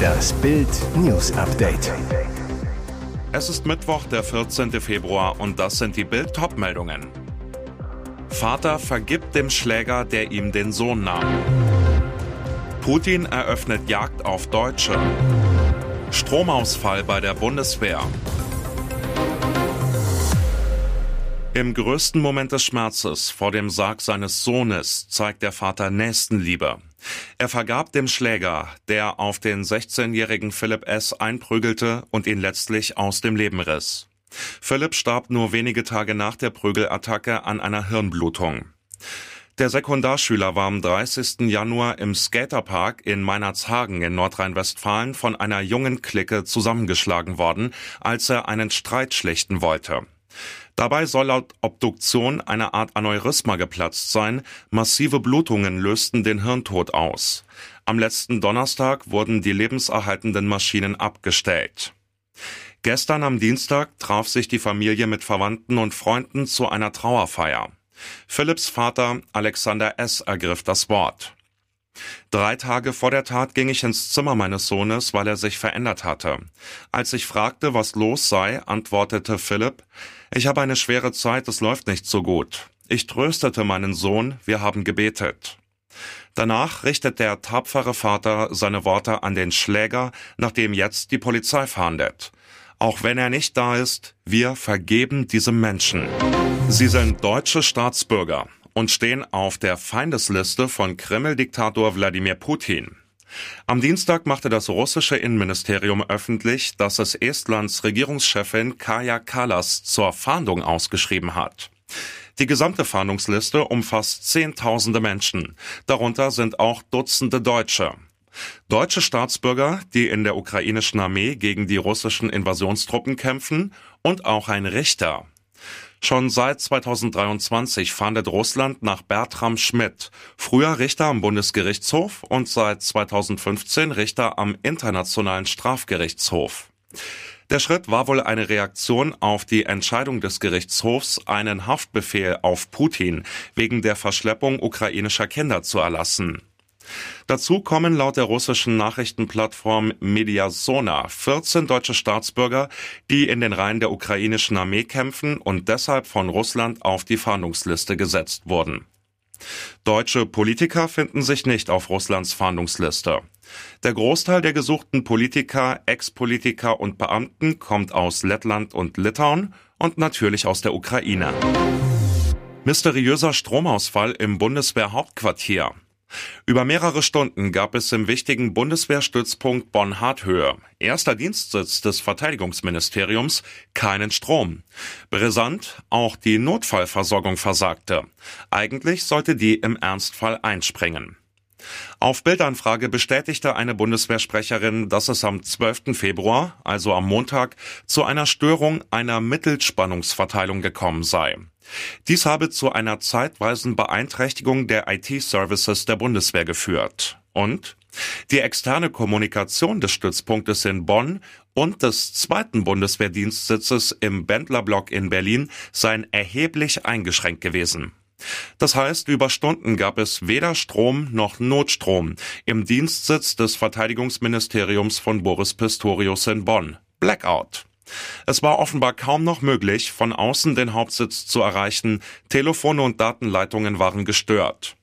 Das Bild News Update. Es ist Mittwoch, der 14. Februar und das sind die Bild meldungen Vater vergibt dem Schläger, der ihm den Sohn nahm. Putin eröffnet Jagd auf Deutsche. Stromausfall bei der Bundeswehr. Im größten Moment des Schmerzes vor dem Sarg seines Sohnes zeigt der Vater Nächstenliebe. Er vergab dem Schläger, der auf den 16-jährigen Philipp S. einprügelte und ihn letztlich aus dem Leben riss. Philipp starb nur wenige Tage nach der Prügelattacke an einer Hirnblutung. Der Sekundarschüler war am 30. Januar im Skaterpark in Meinerzhagen in Nordrhein-Westfalen von einer jungen Clique zusammengeschlagen worden, als er einen Streit schlichten wollte. Dabei soll laut Obduktion eine Art Aneurysma geplatzt sein. Massive Blutungen lösten den Hirntod aus. Am letzten Donnerstag wurden die lebenserhaltenden Maschinen abgestellt. Gestern am Dienstag traf sich die Familie mit Verwandten und Freunden zu einer Trauerfeier. Philipps Vater Alexander S. ergriff das Wort. Drei Tage vor der Tat ging ich ins Zimmer meines Sohnes, weil er sich verändert hatte. Als ich fragte, was los sei, antwortete Philipp, ich habe eine schwere Zeit, es läuft nicht so gut. Ich tröstete meinen Sohn, wir haben gebetet. Danach richtet der tapfere Vater seine Worte an den Schläger, nachdem jetzt die Polizei fahndet. Auch wenn er nicht da ist, wir vergeben diesem Menschen. Sie sind deutsche Staatsbürger und stehen auf der Feindesliste von Kreml-Diktator Wladimir Putin. Am Dienstag machte das russische Innenministerium öffentlich, dass es Estlands Regierungschefin Kaja Kallas zur Fahndung ausgeschrieben hat. Die gesamte Fahndungsliste umfasst Zehntausende Menschen. Darunter sind auch Dutzende Deutsche. Deutsche Staatsbürger, die in der ukrainischen Armee gegen die russischen Invasionstruppen kämpfen und auch ein Richter. Schon seit 2023 fahndet Russland nach Bertram Schmidt, früher Richter am Bundesgerichtshof und seit 2015 Richter am Internationalen Strafgerichtshof. Der Schritt war wohl eine Reaktion auf die Entscheidung des Gerichtshofs, einen Haftbefehl auf Putin wegen der Verschleppung ukrainischer Kinder zu erlassen. Dazu kommen laut der russischen Nachrichtenplattform Mediasona 14 deutsche Staatsbürger, die in den Reihen der ukrainischen Armee kämpfen und deshalb von Russland auf die Fahndungsliste gesetzt wurden. Deutsche Politiker finden sich nicht auf Russlands Fahndungsliste. Der Großteil der gesuchten Politiker, Ex-Politiker und Beamten kommt aus Lettland und Litauen und natürlich aus der Ukraine. Mysteriöser Stromausfall im Bundeswehrhauptquartier. Über mehrere Stunden gab es im wichtigen Bundeswehrstützpunkt Bonn-Harthöhe, erster Dienstsitz des Verteidigungsministeriums, keinen Strom. Brisant, auch die Notfallversorgung versagte. Eigentlich sollte die im Ernstfall einspringen. Auf Bildanfrage bestätigte eine Bundeswehrsprecherin, dass es am 12. Februar, also am Montag, zu einer Störung einer Mittelspannungsverteilung gekommen sei. Dies habe zu einer zeitweisen Beeinträchtigung der IT-Services der Bundeswehr geführt. Und die externe Kommunikation des Stützpunktes in Bonn und des zweiten Bundeswehrdienstsitzes im Bendlerblock in Berlin seien erheblich eingeschränkt gewesen. Das heißt, über Stunden gab es weder Strom noch Notstrom im Dienstsitz des Verteidigungsministeriums von Boris Pistorius in Bonn. Blackout. Es war offenbar kaum noch möglich, von außen den Hauptsitz zu erreichen, Telefone und Datenleitungen waren gestört.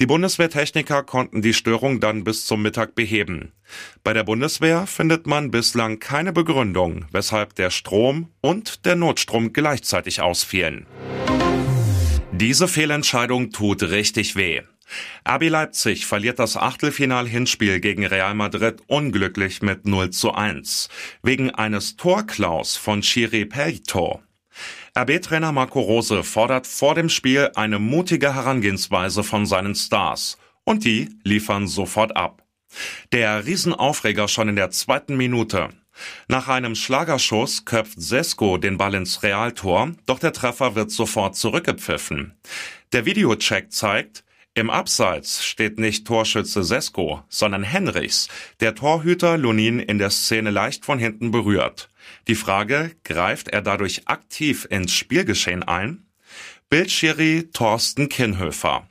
Die Bundeswehrtechniker konnten die Störung dann bis zum Mittag beheben. Bei der Bundeswehr findet man bislang keine Begründung, weshalb der Strom und der Notstrom gleichzeitig ausfielen. Diese Fehlentscheidung tut richtig weh. RB Leipzig verliert das Achtelfinal-Hinspiel gegen Real Madrid unglücklich mit 0 zu 1. Wegen eines Torklaus von Chiri Pelto. RB-Trainer Marco Rose fordert vor dem Spiel eine mutige Herangehensweise von seinen Stars. Und die liefern sofort ab. Der Riesenaufreger schon in der zweiten Minute. Nach einem Schlagerschuss köpft Sesko den Ball ins Realtor, doch der Treffer wird sofort zurückgepfiffen. Der Videocheck zeigt, im Abseits steht nicht Torschütze Sesko, sondern Henrichs, der Torhüter Lunin in der Szene leicht von hinten berührt. Die Frage, greift er dadurch aktiv ins Spielgeschehen ein? Bildschiri Thorsten Kinhöfer.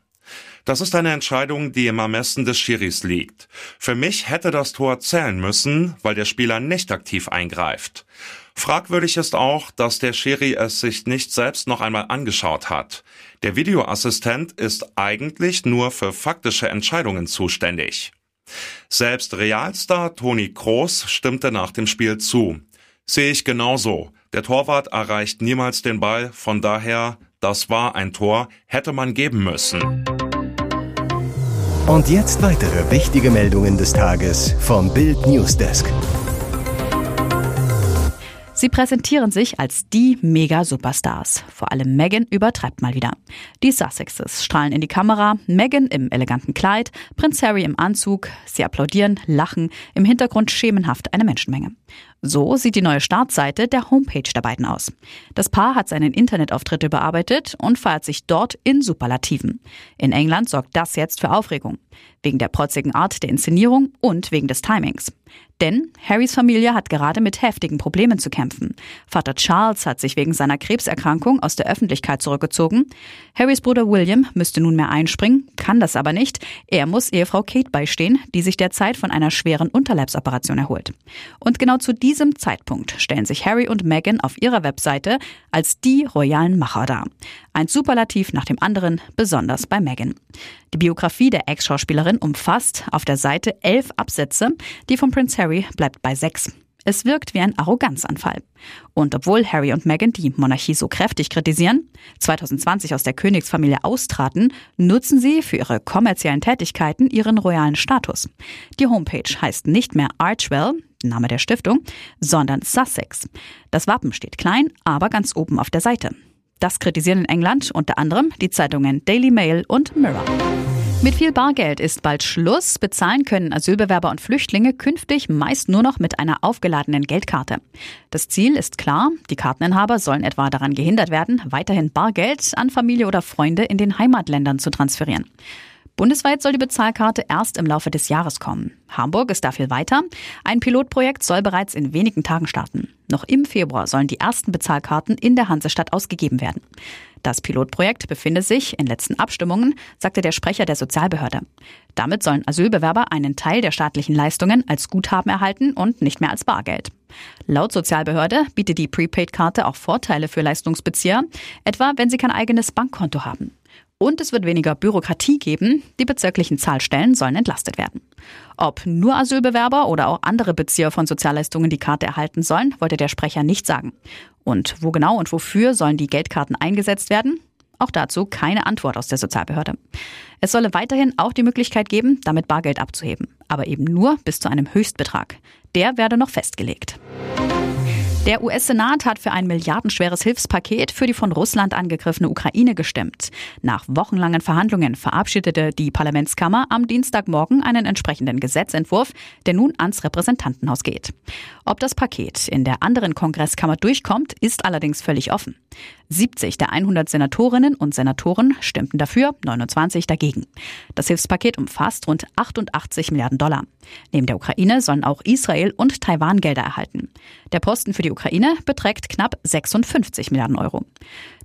Das ist eine Entscheidung, die im Ermessen des Schiris liegt. Für mich hätte das Tor zählen müssen, weil der Spieler nicht aktiv eingreift. Fragwürdig ist auch, dass der Schiri es sich nicht selbst noch einmal angeschaut hat. Der Videoassistent ist eigentlich nur für faktische Entscheidungen zuständig. Selbst Realstar Toni Kroos stimmte nach dem Spiel zu. Sehe ich genauso. Der Torwart erreicht niemals den Ball, von daher, das war ein Tor, hätte man geben müssen. Und jetzt weitere wichtige Meldungen des Tages vom Bild Newsdesk. Sie präsentieren sich als die Mega-Superstars. Vor allem Meghan übertreibt mal wieder. Die Sussexes strahlen in die Kamera, Meghan im eleganten Kleid, Prinz Harry im Anzug. Sie applaudieren, lachen, im Hintergrund schemenhaft eine Menschenmenge. So sieht die neue Startseite der Homepage der beiden aus. Das Paar hat seinen Internetauftritt überarbeitet und feiert sich dort in Superlativen. In England sorgt das jetzt für Aufregung. Wegen der protzigen Art der Inszenierung und wegen des Timings. Denn Harrys Familie hat gerade mit heftigen Problemen zu kämpfen. Vater Charles hat sich wegen seiner Krebserkrankung aus der Öffentlichkeit zurückgezogen. Harrys Bruder William müsste nunmehr einspringen, kann das aber nicht. Er muss Ehefrau Kate beistehen, die sich derzeit von einer schweren Unterleibsoperation erholt. Und genau zu diesem Zeitpunkt stellen sich Harry und Meghan auf ihrer Webseite als die royalen Macher dar. Ein Superlativ nach dem anderen, besonders bei Meghan. Die Biografie der Ex-Schauspielerin umfasst auf der Seite elf Absätze, die von Prince Harry bleibt bei sechs. Es wirkt wie ein Arroganzanfall. Und obwohl Harry und Meghan die Monarchie so kräftig kritisieren, 2020 aus der Königsfamilie austraten, nutzen sie für ihre kommerziellen Tätigkeiten ihren royalen Status. Die Homepage heißt nicht mehr Archwell, Name der Stiftung, sondern Sussex. Das Wappen steht klein, aber ganz oben auf der Seite. Das kritisieren in England unter anderem die Zeitungen Daily Mail und Mirror. Mit viel Bargeld ist bald Schluss. Bezahlen können Asylbewerber und Flüchtlinge künftig meist nur noch mit einer aufgeladenen Geldkarte. Das Ziel ist klar, die Karteninhaber sollen etwa daran gehindert werden, weiterhin Bargeld an Familie oder Freunde in den Heimatländern zu transferieren. Bundesweit soll die Bezahlkarte erst im Laufe des Jahres kommen. Hamburg ist dafür weiter. Ein Pilotprojekt soll bereits in wenigen Tagen starten. Noch im Februar sollen die ersten Bezahlkarten in der Hansestadt ausgegeben werden. Das Pilotprojekt befinde sich in letzten Abstimmungen, sagte der Sprecher der Sozialbehörde. Damit sollen Asylbewerber einen Teil der staatlichen Leistungen als Guthaben erhalten und nicht mehr als Bargeld. Laut Sozialbehörde bietet die Prepaid-Karte auch Vorteile für Leistungsbezieher, etwa wenn sie kein eigenes Bankkonto haben. Und es wird weniger Bürokratie geben. Die bezirklichen Zahlstellen sollen entlastet werden. Ob nur Asylbewerber oder auch andere Bezieher von Sozialleistungen die Karte erhalten sollen, wollte der Sprecher nicht sagen. Und wo genau und wofür sollen die Geldkarten eingesetzt werden? Auch dazu keine Antwort aus der Sozialbehörde. Es solle weiterhin auch die Möglichkeit geben, damit Bargeld abzuheben, aber eben nur bis zu einem Höchstbetrag. Der werde noch festgelegt. Der US-Senat hat für ein milliardenschweres Hilfspaket für die von Russland angegriffene Ukraine gestimmt. Nach wochenlangen Verhandlungen verabschiedete die Parlamentskammer am Dienstagmorgen einen entsprechenden Gesetzentwurf, der nun ans Repräsentantenhaus geht. Ob das Paket in der anderen Kongresskammer durchkommt, ist allerdings völlig offen. 70 der 100 Senatorinnen und Senatoren stimmten dafür, 29 dagegen. Das Hilfspaket umfasst rund 88 Milliarden Dollar. Neben der Ukraine sollen auch Israel und Taiwan Gelder erhalten. Der Posten für die Ukraine beträgt knapp 56 Milliarden Euro.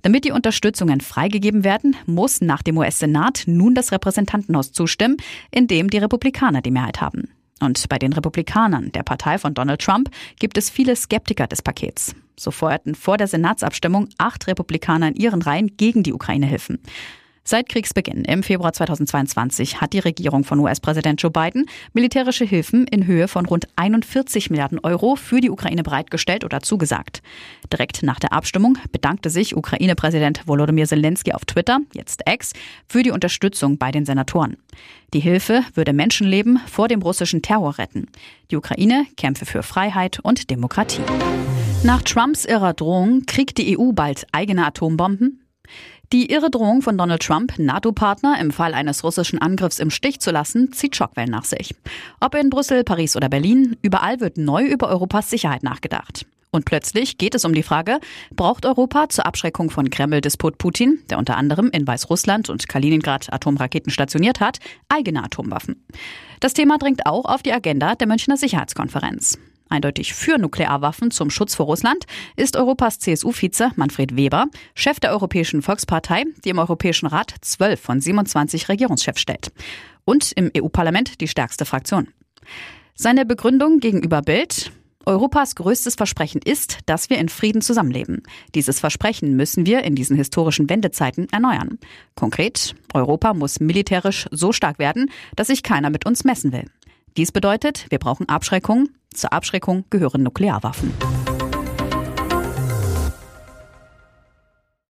Damit die Unterstützungen freigegeben werden, muss nach dem US-Senat nun das Repräsentantenhaus zustimmen, in dem die Republikaner die Mehrheit haben. Und bei den Republikanern, der Partei von Donald Trump, gibt es viele Skeptiker des Pakets. So feuerten vor der Senatsabstimmung acht Republikaner in ihren Reihen gegen die Ukraine-Hilfen. Seit Kriegsbeginn im Februar 2022 hat die Regierung von US-Präsident Joe Biden militärische Hilfen in Höhe von rund 41 Milliarden Euro für die Ukraine bereitgestellt oder zugesagt. Direkt nach der Abstimmung bedankte sich Ukraine-Präsident Volodymyr Zelensky auf Twitter, jetzt X, für die Unterstützung bei den Senatoren. Die Hilfe würde Menschenleben vor dem russischen Terror retten. Die Ukraine kämpfe für Freiheit und Demokratie. Nach Trumps irrer Drohung kriegt die EU bald eigene Atombomben? Die irre Drohung von Donald Trump, NATO-Partner im Fall eines russischen Angriffs im Stich zu lassen, zieht Schockwellen nach sich. Ob in Brüssel, Paris oder Berlin, überall wird neu über Europas Sicherheit nachgedacht. Und plötzlich geht es um die Frage, braucht Europa zur Abschreckung von Kreml-Despot Putin, der unter anderem in Weißrussland und Kaliningrad Atomraketen stationiert hat, eigene Atomwaffen? Das Thema dringt auch auf die Agenda der Münchner Sicherheitskonferenz. Eindeutig für Nuklearwaffen zum Schutz vor Russland, ist Europas CSU-Vize Manfred Weber, Chef der Europäischen Volkspartei, die im Europäischen Rat zwölf von 27 Regierungschefs stellt. Und im EU-Parlament die stärkste Fraktion. Seine Begründung gegenüber Bild, Europas größtes Versprechen ist, dass wir in Frieden zusammenleben. Dieses Versprechen müssen wir in diesen historischen Wendezeiten erneuern. Konkret, Europa muss militärisch so stark werden, dass sich keiner mit uns messen will. Dies bedeutet, wir brauchen Abschreckung. Zur Abschreckung gehören Nuklearwaffen.